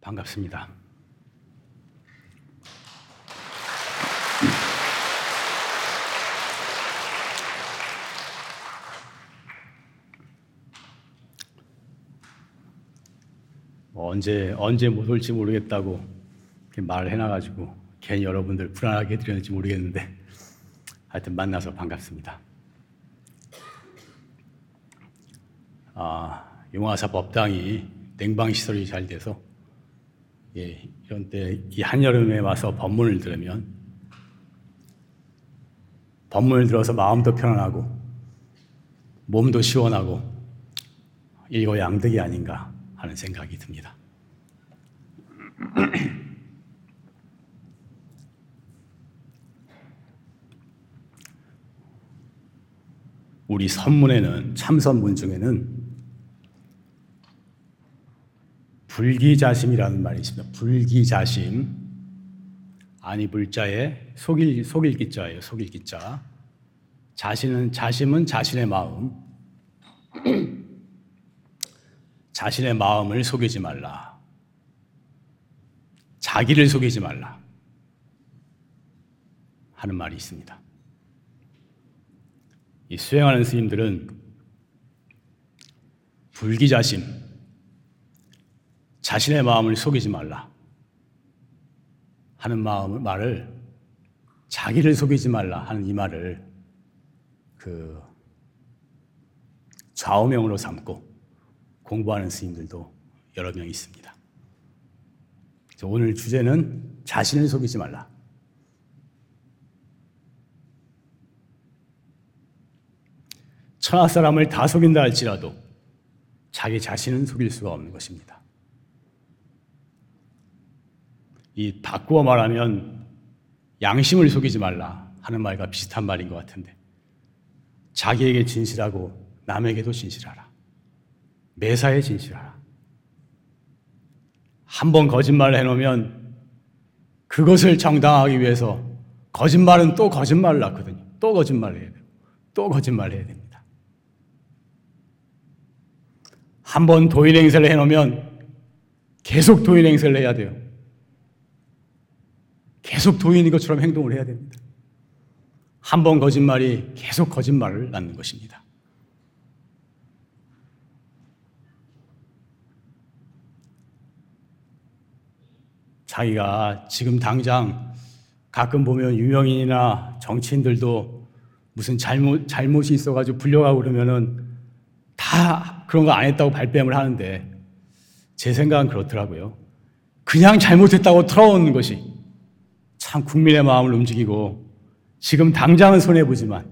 반갑습니다. 뭐 언제 언제 못 올지 모르겠다고 말을 해놔가지고 괜히 여러분들 불안하게 해드렸는지 모르겠는데 하여튼 만나서 반갑습니다. 아, 용화사 법당이 냉방 시설이 잘 돼서 예, 이런 때 이 한여름에 와서 법문을 들으면 법문을 들어서 마음도 편안하고 몸도 시원하고 일거양득이 아닌가 하는 생각이 듭니다. 우리 선문에는 참선문 중에는 불기자심이라는 말이 있습니다. 불기자심 아니 불자에 속일 속일 기자예요. 속일 기자. 자신은 자심은 자신의 마음. 자신의 마음을 속이지 말라. 자기를 속이지 말라. 하는 말이 있습니다. 이 수행하는 스님들은 불기자심, 자신의 마음을 속이지 말라 하는 마음을 말을 자기를 속이지 말라 하는 이 말을 그 좌우명으로 삼고 공부하는 스님들도 여러 명 있습니다. 오늘 주제는 자신을 속이지 말라. 천하 사람을 다 속인다 할지라도 자기 자신은 속일 수가 없는 것입니다. 이 바꾸어 말하면 양심을 속이지 말라 하는 말과 비슷한 말인 것 같은데 자기에게 진실하고 남에게도 진실하라. 매사에 진실하라. 한 번 거짓말을 해놓으면 그것을 정당하기 위해서 거짓말은 또 거짓말을 낳거든요. 또 거짓말을 해야 돼요. 또 거짓말을 해야 됩니다. 한 번 도인 행세를 해놓으면 계속 도인 행세를 해야 돼요. 계속 도인인 것처럼 행동을 해야 됩니다. 한 번 거짓말이 계속 거짓말을 낳는 것입니다. 자기가 지금 당장 가끔 보면 유명인이나 정치인들도 무슨 잘못, 잘못이 있어가지고 불려가고 그러면은 다 그런 거 안 했다고 발뺌을 하는데 제 생각은 그렇더라고요. 그냥 잘못했다고 털어오는 것이 참 국민의 마음을 움직이고 지금 당장은 손해보지만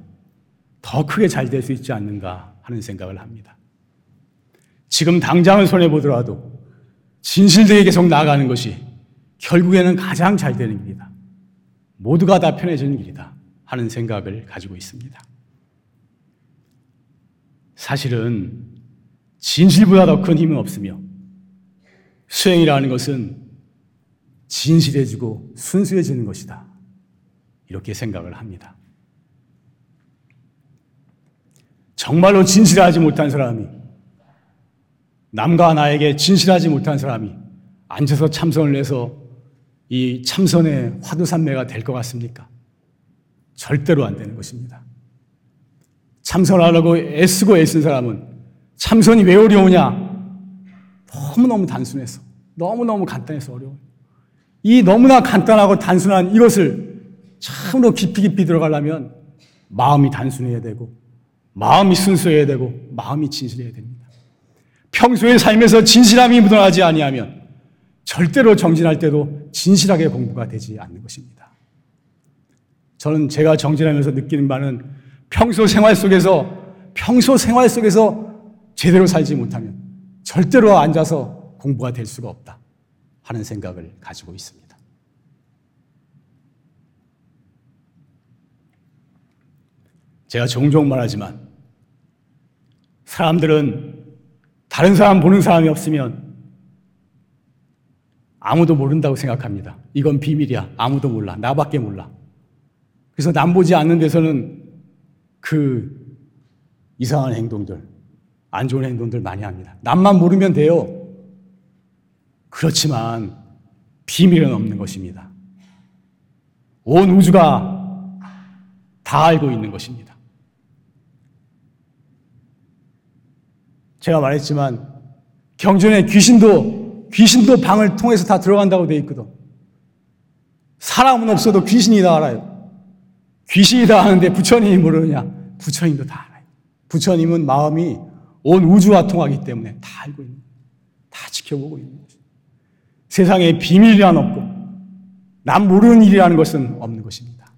더 크게 잘 될 수 있지 않는가 하는 생각을 합니다. 지금 당장은 손해보더라도 진실되게 계속 나아가는 것이 결국에는 가장 잘 되는 길이다. 모두가 다 편해지는 길이다. 하는 생각을 가지고 있습니다. 사실은 진실보다 더 큰 힘은 없으며 수행이라는 것은 진실해지고 순수해지는 것이다. 이렇게 생각을 합니다. 정말로 진실하지 못한 사람이 남과 나에게 진실하지 못한 사람이 앉아서 참선을 해서 이 참선의 화두산매가 될 것 같습니까? 절대로 안 되는 것입니다. 참선하려고 애쓰고 애쓴 사람은 참선이 왜 어려우냐? 너무너무 단순해서, 너무너무 간단해서 어려워요. 이 너무나 간단하고 단순한 이것을 참으로 깊이 깊이 들어가려면 마음이 단순해야 되고, 마음이 순수해야 되고, 마음이 진실해야 됩니다. 평소의 삶에서 진실함이 묻어나지 아니하면 절대로 정진할 때도 진실하게 공부가 되지 않는 것입니다. 저는 제가 정진하면서 느끼는 바는 평소 생활 속에서 평소 생활 속에서 제대로 살지 못하면 절대로 앉아서 공부가 될 수가 없다 하는 생각을 가지고 있습니다. 제가 종종 말하지만 사람들은 다른 사람 보는 사람이 없으면 아무도 모른다고 생각합니다. 이건 비밀이야. 아무도 몰라. 나밖에 몰라. 그래서 남 보지 않는 데서는 그 이상한 행동들, 안 좋은 행동들 많이 합니다. 남만 모르면 돼요. 그렇지만 비밀은 없는 것입니다. 온 우주가 다 알고 있는 것입니다. 제가 말했지만 경전에 귀신도 귀신도 방을 통해서 다 들어간다고 돼 있거든. 사람은 없어도 귀신이 다 알아요. 귀신이 다 아는데 부처님이 모르느냐? 부처님도 다 알아요. 부처님은 마음이 온 우주와 통하기 때문에 다 알고 있는, 다 지켜보고 있는 거죠. 세상에 비밀이란 없고 남 모르는 일이라는 것은 없는 것입니다.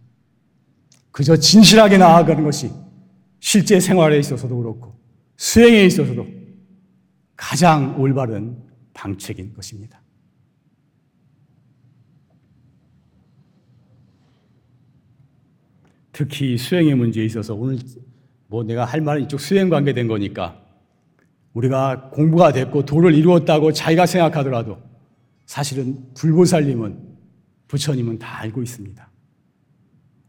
그저 진실하게 나아가는 것이 실제 생활에 있어서도 그렇고 수행에 있어서도 가장 올바른 방책인 것입니다. 특히 수행의 문제에 있어서 오늘 뭐 내가 할 말은 이쪽 수행 관계된 거니까 우리가 공부가 됐고 도를 이루었다고 자기가 생각하더라도 사실은 불보살님은 부처님은 다 알고 있습니다.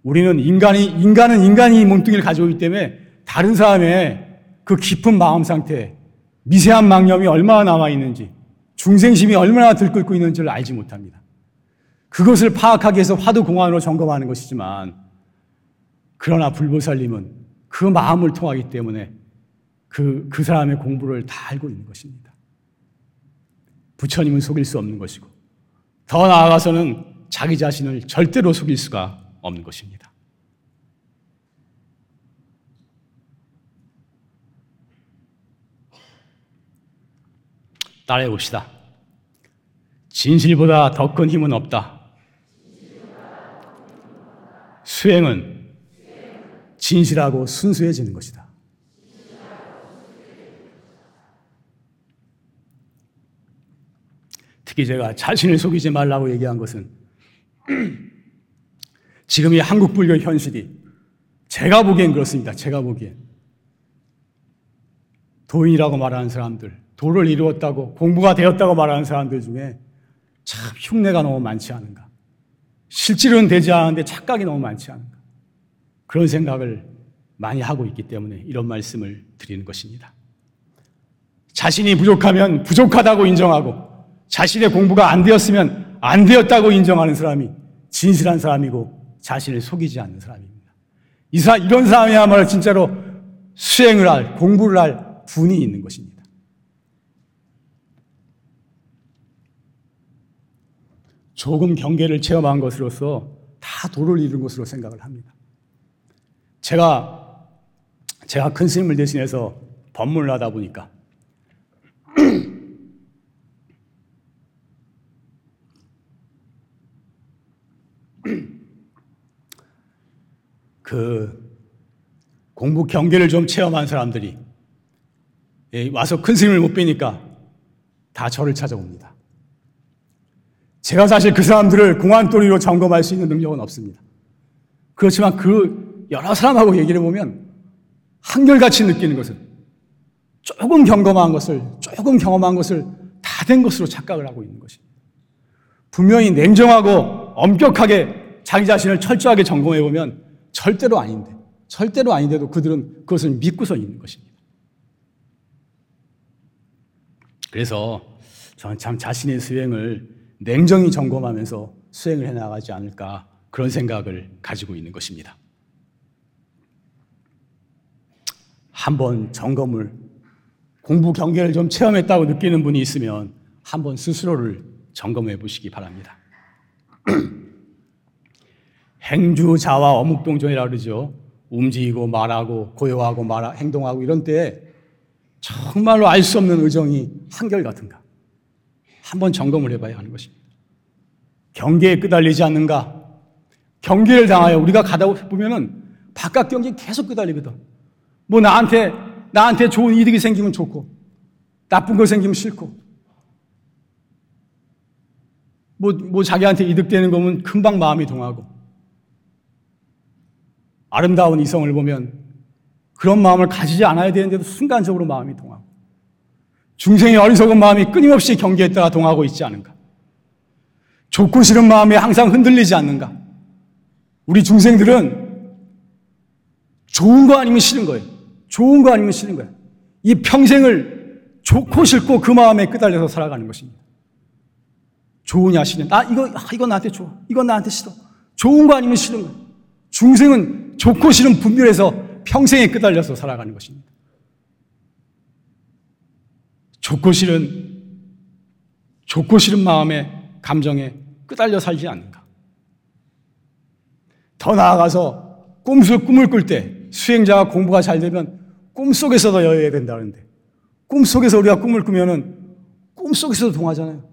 우리는 인간이 인간은 인간이 몸뚱이를 있기 때문에 다른 사람의 그 깊은 마음 상태, 미세한 망념이 얼마나 남아 있는지, 중생심이 얼마나 들끓고 있는지를 알지 못합니다. 그것을 파악하기 위해서 화두 공안으로 점검하는 것이지만 그러나 불보살님은 그 마음을 통하기 때문에 그, 그 사람의 공부를 다 알고 있는 것입니다. 부처님은 속일 수 없는 것이고, 더 나아가서는 자기 자신을 절대로 속일 수가 없는 것입니다. 따라해 봅시다. 진실보다 더 큰 힘은 없다. 수행은 진실하고 순수해지는 것이다. 특히 제가 자신을 속이지 말라고 얘기한 것은 지금 이 한국 불교 현실이 제가 보기엔 그렇습니다. 제가 보기엔. 도인이라고 말하는 사람들, 도를 이루었다고, 공부가 되었다고 말하는 사람들 중에 참 흉내가 너무 많지 않은가. 실질은 되지 않은데 착각이 너무 많지 않은가. 그런 생각을 많이 하고 있기 때문에 이런 말씀을 드리는 것입니다. 자신이 부족하면 부족하다고 인정하고 자신의 공부가 안 되었으면 안 되었다고 인정하는 사람이 진실한 사람이고 자신을 속이지 않는 사람입니다. 이 사, 이런 사람이야말로 진짜로 수행을 할, 공부를 할 분이 있는 것입니다. 조금 경계를 체험한 것으로서 다 도를 이룬 것으로 생각을 합니다. 제가 제가 큰 스님을 대신해서 법문을 하다 보니까 그 공부 경계를 좀 체험한 사람들이 예, 와서 큰 스님을 못 뵈니까 다 저를 찾아옵니다. 제가 사실 그 사람들을 공안돌이로 점검할 수 있는 능력은 없습니다. 그렇지만 그 여러 사람하고 얘기를 해보면 한결같이 느끼는 것은 조금 경험한 것을, 조금 경험한 것을 다 된 것으로 착각을 하고 있는 것입니다. 분명히 냉정하고 엄격하게 자기 자신을 철저하게 점검해 보면 절대로 아닌데, 절대로 아닌데도 그들은 그것을 믿고서 있는 것입니다. 그래서 저는 참 자신의 수행을 냉정히 점검하면서 수행을 해 나가지 않을까 그런 생각을 가지고 있는 것입니다. 한번 점검을 공부 경계를 좀 체험했다고 느끼는 분이 있으면 한번 스스로를 점검해 보시기 바랍니다. 행주 자와 어묵동전이라 그러죠. 움직이고 말하고 고요하고 말 행동하고 이런 때에 정말로 알 수 없는 의정이 한결같은가? 한번 점검을 해봐야 하는 것입니다. 경계에 끄달리지 않는가? 경계를 당하여 우리가 가다 보면은 바깥 경계에 계속 끄달리거든. 뭐 나한테, 나한테 좋은 이득이 생기면 좋고, 나쁜 거 생기면 싫고, 뭐, 뭐 자기한테 이득되는 거면 금방 마음이 동하고, 아름다운 이성을 보면 그런 마음을 가지지 않아야 되는데도 순간적으로 마음이 동하고 중생의 어리석은 마음이 끊임없이 경계에 따라 동하고 있지 않은가? 좋고 싫은 마음이 항상 흔들리지 않는가? 우리 중생들은 좋은 거 아니면 싫은 거예요. 좋은 거 아니면 싫은 거예요. 이 평생을 좋고 싫고 그 마음에 끄달려서 살아가는 것입니다. 좋으냐 싫으냐. 나 이거 아, 이거 나한테 좋아. 이거 나한테 싫어. 좋은 거 아니면 싫은 거. 중생은 좋고 싫은 분별해서 평생에 끄달려서 살아가는 것입니다. 좋고 싫은 좋고 싫은 마음에 감정에 끄달려 살지 않는가. 더 나아가서 꿈속 꿈을 꿀 때 수행자가 공부가 잘 되면 꿈속에서도 여여야 된다는데 꿈속에서 우리가 꿈을 꾸면은 꿈속에서도 동하잖아요.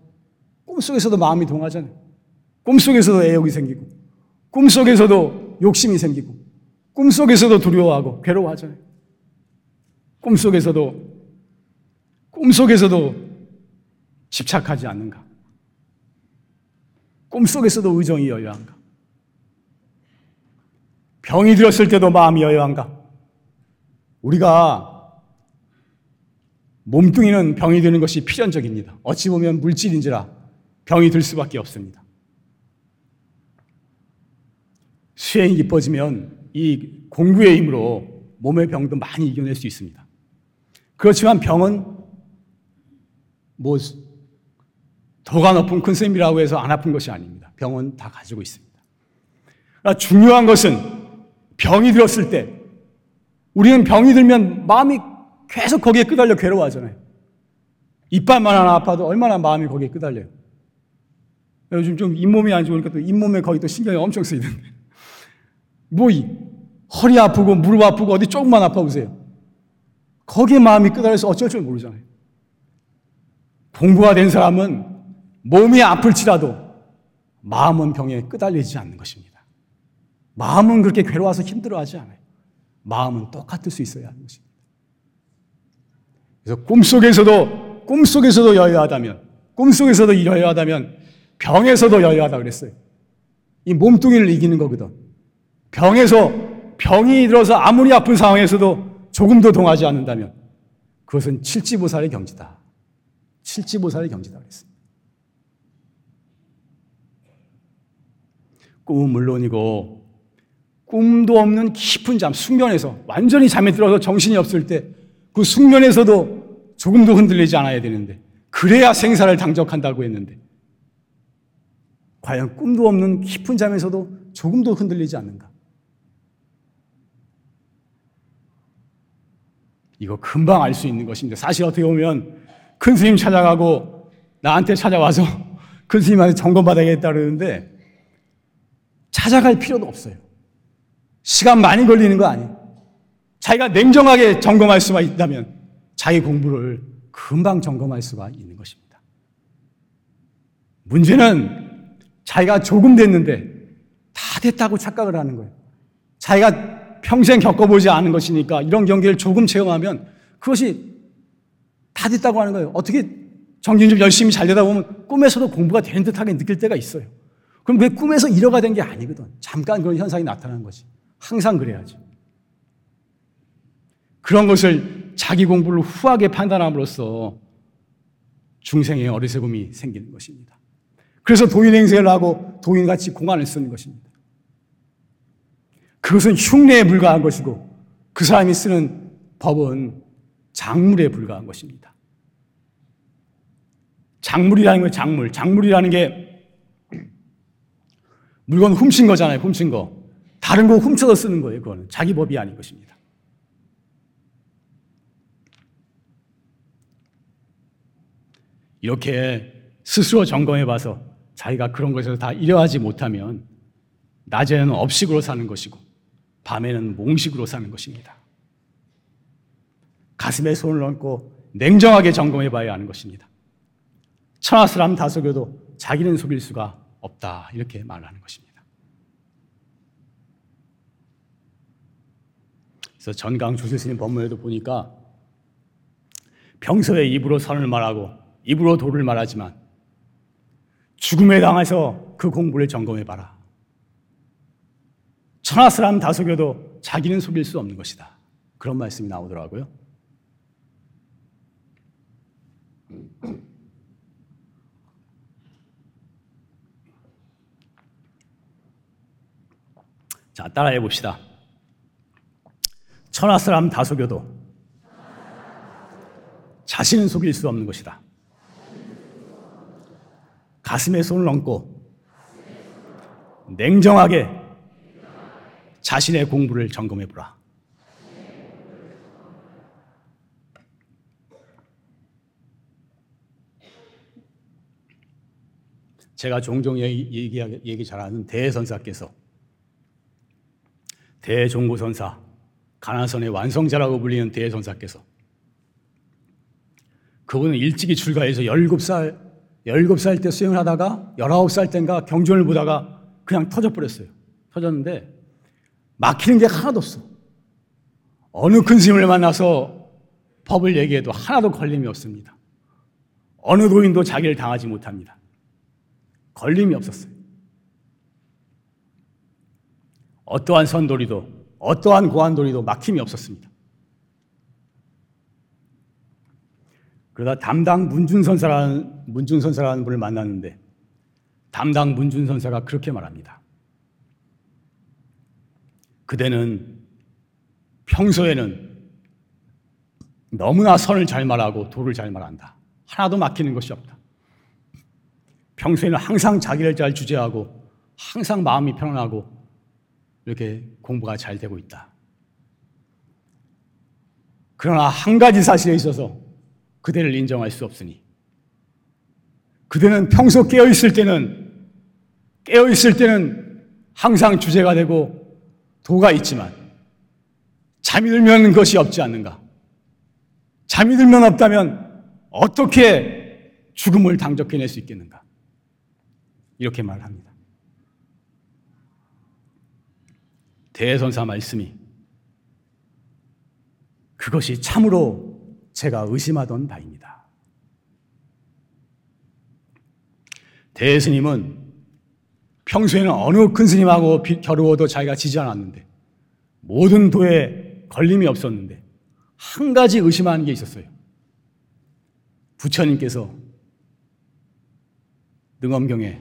꿈속에서도 마음이 동하잖아요. 꿈속에서도 애욕이 생기고 꿈속에서도 욕심이 생기고 꿈속에서도 두려워하고 괴로워하잖아요. 꿈속에서도 꿈속에서도 집착하지 않는가? 꿈속에서도 의정이 여여한가? 병이 들었을 때도 마음이 여여한가? 우리가 몸뚱이는 병이 드는 것이 필연적입니다. 어찌 보면 물질인지라 병이 들 수밖에 없습니다. 수행이 깊어지면 이 공부의 힘으로 몸의 병도 많이 이겨낼 수 있습니다. 그렇지만 병은 뭐 도가 높은 큰 스님이라고 해서 안 아픈 것이 아닙니다. 병은 다 가지고 있습니다. 중요한 것은 병이 들었을 때 우리는 병이 들면 마음이 계속 거기에 끄달려 괴로워하잖아요. 이빨만 하나 아파도 얼마나 마음이 거기에 끄달려요. 요즘 좀 잇몸이 안 좋으니까 또 잇몸에 거기 또 신경이 엄청 쓰이는데. 뭐, 허리 아프고 무릎 아프고 어디 조금만 아파 보세요. 거기에 마음이 끄달려서 어쩔 줄 모르잖아요. 공부가 된 사람은 몸이 아플지라도 마음은 병에 끄달리지 않는 것입니다. 마음은 그렇게 괴로워서 힘들어하지 않아요. 마음은 똑같을 수 있어야 하는 것입니다. 그래서 꿈속에서도 꿈속에서도 여여하다면 꿈속에서도 여여하다면 병에서도 여여하다 그랬어요. 이 몸뚱이를 이기는 거거든. 병에서 병이 들어서 아무리 아픈 상황에서도 조금도 동하지 않는다면 그것은 칠지보살의 경지다. 칠지보살의 경지다 그랬습니다. 꿈은 물론이고 꿈도 없는 깊은 잠, 숙면에서 완전히 잠에 들어서 정신이 없을 때 그 숙면에서도 조금도 흔들리지 않아야 되는데 그래야 생사를 당적한다고 했는데 과연 꿈도 없는 깊은 잠에서도 조금도 흔들리지 않는가? 이거 금방 알 수 있는 것입니다. 사실 어떻게 보면 큰 스님 찾아가고 나한테 찾아와서 큰 스님한테 점검받아야겠다 그러는데 찾아갈 필요도 없어요. 시간 많이 걸리는 거 아니에요. 자기가 냉정하게 점검할 수만 있다면 자기 공부를 금방 점검할 수가 있는 것입니다. 문제는 자기가 조금 됐는데 다 됐다고 착각을 하는 거예요. 자기가 평생 겪어보지 않은 것이니까 이런 경기를 조금 체험하면 그것이 다 됐다고 하는 거예요. 어떻게 정신 좀 열심히 잘 되다 보면 꿈에서도 공부가 되는 듯하게 느낄 때가 있어요. 그럼 그게 꿈에서 이러가 된 게 아니거든. 잠깐 그런 현상이 나타나는 거지. 항상 그래야지. 그런 것을 자기 공부를 후하게 판단함으로써 중생의 어리석음이 생기는 것입니다. 그래서 도인 행세를 하고 도인같이 공안을 쓰는 것입니다. 그것은 흉내에 불과한 것이고 그 사람이 쓰는 법은 작물에 불과한 것입니다. 작물이라는 건 작물. 작물이라는 게 물건 훔친 거잖아요. 훔친 거. 다른 거 훔쳐서 쓰는 거예요. 그거는 자기 법이 아닌 것입니다. 이렇게 스스로 점검해 봐서 자기가 그런 것에서 다 이려하지 못하면 낮에는 업식으로 사는 것이고 밤에는 몽식으로 사는 것입니다. 가슴에 손을 얹고 냉정하게 점검해 봐야 하는 것입니다. 천하 사람 다 속여도 자기는 속일 수가 없다. 이렇게 말하는 것입니다. 그래서 전강 주실스님 법문에도 보니까 평소에 입으로 선을 말하고 입으로 도를 말하지만 죽음에 당해서 그 공부를 점검해 봐라. 천하 사람 다 속여도 자기는 속일 수 없는 것이다. 그런 말씀이 나오더라고요. 자, 따라해 봅시다. 천하 사람 다 속여도 자신은 속일 수 없는 것이다. 가슴에 손을 얹고 냉정하게 자신의 공부를 점검해 보라. 제가 종종 얘기, 얘기, 잘하는 대선사께서 대종고선사, 가나선의 완성자라고 불리는 대선사께서 그분은 일찍이 출가해서 17살, 17살 때 수행을 하다가 19살 때인가 경전을 보다가 그냥 터져버렸어요. 터졌는데 막히는 게 하나도 없어. 어느 큰 스님을 만나서 법을 얘기해도 하나도 걸림이 없습니다. 어느 도인도 자기를 당하지 못합니다. 걸림이 없었어요. 어떠한 선돌이도 어떠한 고한돌이도 막힘이 없었습니다. 그러다 담당 문준선사라는 문준선사라는 분을 만났는데 담당 문준선사가 그렇게 말합니다. 그대는 평소에는 너무나 선을 잘 말하고 도를 잘 말한다. 하나도 막히는 것이 없다. 평소에는 항상 자기를 잘 주제하고 항상 마음이 편안하고 이렇게 공부가 잘 되고 있다. 그러나 한 가지 사실에 있어서 그대를 인정할 수 없으니 그대는 평소 깨어 있을 때는 깨어 있을 때는 항상 주제가 되고 도가 있지만 잠이 들면 것이 없지 않는가? 잠이 들면 없다면 어떻게 죽음을 당적해낼 수 있겠는가? 이렇게 말합니다. 대선사 말씀이 그것이 참으로 제가 의심하던 바입니다. 대스님은 평소에는 어느 큰 스님하고 겨루어도 자기가 지지 않았는데 모든 도에 걸림이 없었는데 한 가지 의심하는 게 있었어요. 부처님께서 능엄경에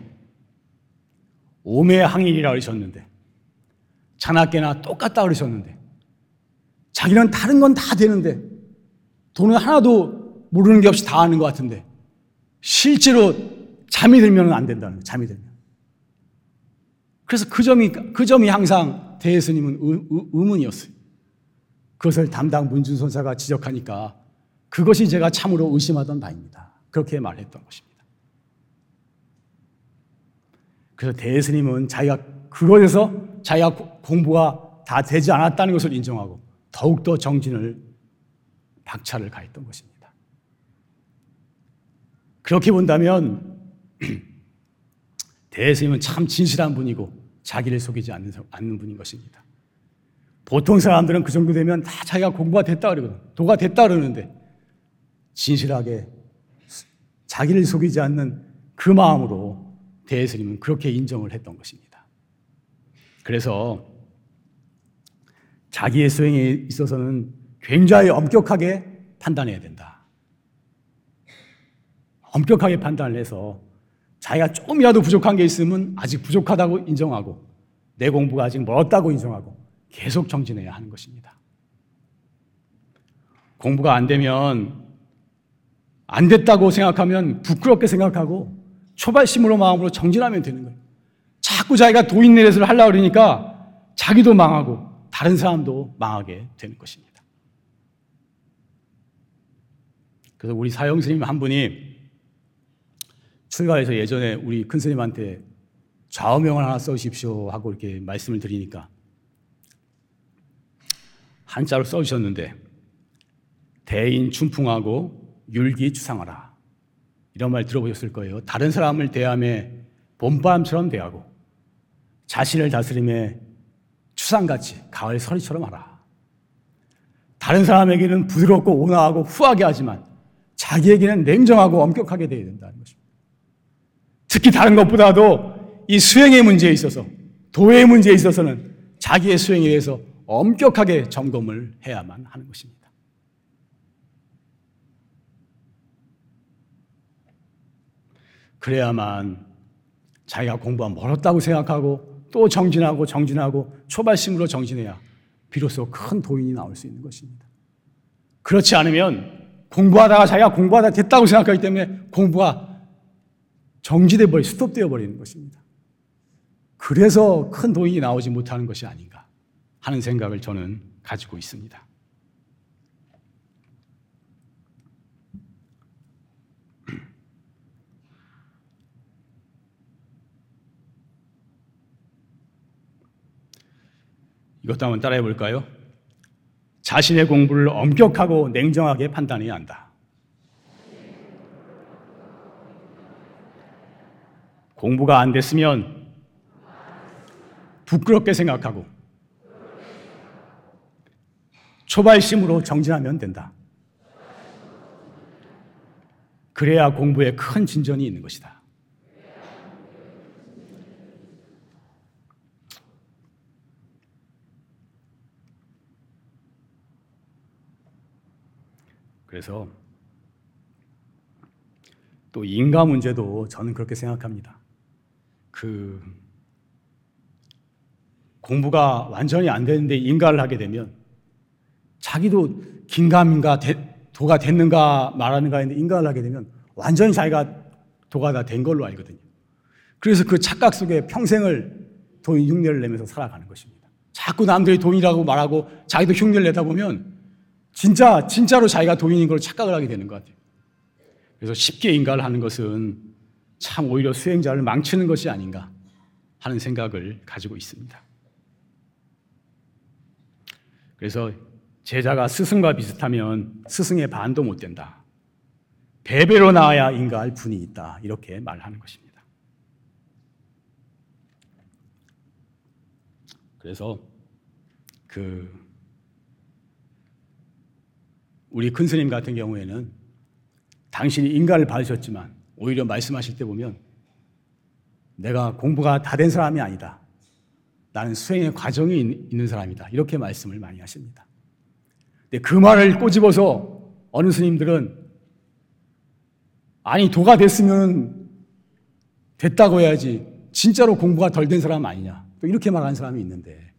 오매항일이라 하셨는데 자나깨나 똑같다 그러셨는데 자기는 다른 건 다 되는데 돈은 하나도 모르는 게 없이 다 아는 것 같은데 실제로 잠이 들면 안 된다는 거예요. 잠이 들면. 그래서 그 점이 그 점이 항상 대스님은 의문이었어요. 그것을 담당 문준선 사가 지적하니까 그것이 제가 참으로 의심하던 바입니다. 그렇게 말했던 것입니다. 그래서 대스님은 자기가 그것에서 자기가 공부가 다 되지 않았다는 것을 인정하고 더욱더 정진을 박차를 가했던 것입니다. 그렇게 본다면 대스님은 참 진실한 분이고 자기를 속이지 않는, 않는 분인 것입니다. 보통 사람들은 그 정도 되면 다 자기가 공부가 됐다 그러거든. 도가 됐다 그러는데 진실하게 자기를 속이지 않는 그 마음으로 대스님은 그렇게 인정을 했던 것입니다. 그래서 자기의 수행에 있어서는 굉장히 엄격하게 판단해야 된다. 엄격하게 판단을 해서 자기가 조금이라도 부족한 게 있으면 아직 부족하다고 인정하고 내 공부가 아직 멀었다고 인정하고 계속 정진해야 하는 것입니다. 공부가 안 되면 안 됐다고 생각하면 부끄럽게 생각하고 초발심으로 마음으로 정진하면 되는 거예요. 자꾸 자기가 도인내렛을 하려고 그러니까 자기도 망하고 다른 사람도 망하게 되는 것입니다. 그래서 우리 사형 스님 한 분이 출가해서 예전에 우리 큰 스님한테 좌우명을 하나 써주십시오 하고 이렇게 말씀을 드리니까 한자로 써주셨는데 대인 춘풍하고 율기 추상하라 이런 말 들어보셨을 거예요. 다른 사람을 대함에 봄바람처럼 대하고 자신을 다스림에 추상같이 가을 서리처럼 하라. 다른 사람에게는 부드럽고 온화하고 후하게 하지만 자기에게는 냉정하고 엄격하게 되어야 된다는 것입니다. 특히 다른 것보다도 이 수행의 문제에 있어서 도의 문제에 있어서는 자기의 수행에 대해서 엄격하게 점검을 해야만 하는 것입니다. 그래야만 자기가 공부가 멀었다고 생각하고 또 정진하고 정진하고 초발심으로 정진해야 비로소 큰 도인이 나올 수 있는 것입니다. 그렇지 않으면 공부하다가 자기가 공부하다 됐다고 생각하기 때문에 공부가 정지돼 버리, 스톱되어 버리는 것입니다. 그래서 큰 돈이 나오지 못하는 것이 아닌가 하는 생각을 저는 가지고 있습니다. 이것도 한번 따라해 볼까요? 자신의 공부를 엄격하고 냉정하게 판단해야 한다. 공부가 안 됐으면 부끄럽게 생각하고 초발심으로 정진하면 된다. 그래야 공부에 큰 진전이 있는 것이다. 그래서 또 인가 문제도 저는 그렇게 생각합니다. 그 공부가 완전히 안 되는데 인가를 하게 되면 자기도 긴가민가 도가 됐는가 말하는가 했는데 인가를 하게 되면 완전히 자기가 도가 다 된 걸로 알거든요. 그래서 그 착각 속에 평생을 돈 흉내를 내면서 살아가는 것입니다. 자꾸 남들이 돈이라고 말하고 자기도 흉내를 내다 보면 진짜 진짜로 자기가 도인인 걸 착각을 하게 되는 것 같아요. 그래서 쉽게 인가를 하는 것은 참 오히려 수행자를 망치는 것이 아닌가 하는 생각을 가지고 있습니다. 그래서 제자가 스승과 비슷하면 스승의 반도 못 된다. 배배로 나와야 인가할 분이 있다. 이렇게 말하는 것입니다. 그래서 그 우리 큰 스님 같은 경우에는 당신이 인가를 받으셨지만 오히려 말씀하실 때 보면 내가 공부가 다 된 사람이 아니다. 나는 수행의 과정이 있는 사람이다. 이렇게 말씀을 많이 하십니다. 근데 그 말을 꼬집어서 어느 스님들은 아니 도가 됐으면 됐다고 해야지 진짜로 공부가 덜 된 사람 아니냐. 또 이렇게 말하는 사람이 있는데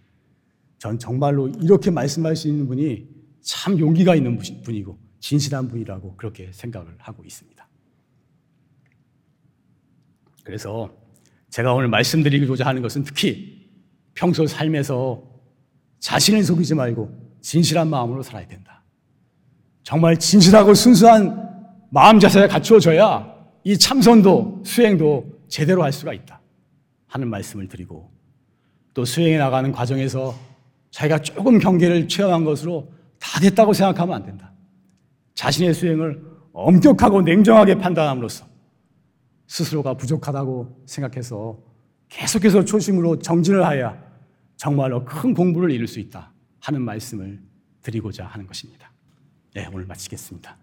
전 정말로 이렇게 말씀할 수 있는 분이 참 용기가 있는 분이고 진실한 분이라고 그렇게 생각을 하고 있습니다. 그래서 제가 오늘 말씀드리고자 하는 것은 특히 평소 삶에서 자신을 속이지 말고 진실한 마음으로 살아야 된다. 정말 진실하고 순수한 마음 자세가 갖추어져야 이 참선도 수행도 제대로 할 수가 있다. 하는 말씀을 드리고 또 수행해 나가는 과정에서 자기가 조금 경계를 체험한 것으로 다 됐다고 생각하면 안 된다. 자신의 수행을 엄격하고 냉정하게 판단함으로써 스스로가 부족하다고 생각해서 계속해서 초심으로 정진을 하여야 정말로 큰 공부를 이룰 수 있다 하는 말씀을 드리고자 하는 것입니다. 네, 오늘 마치겠습니다.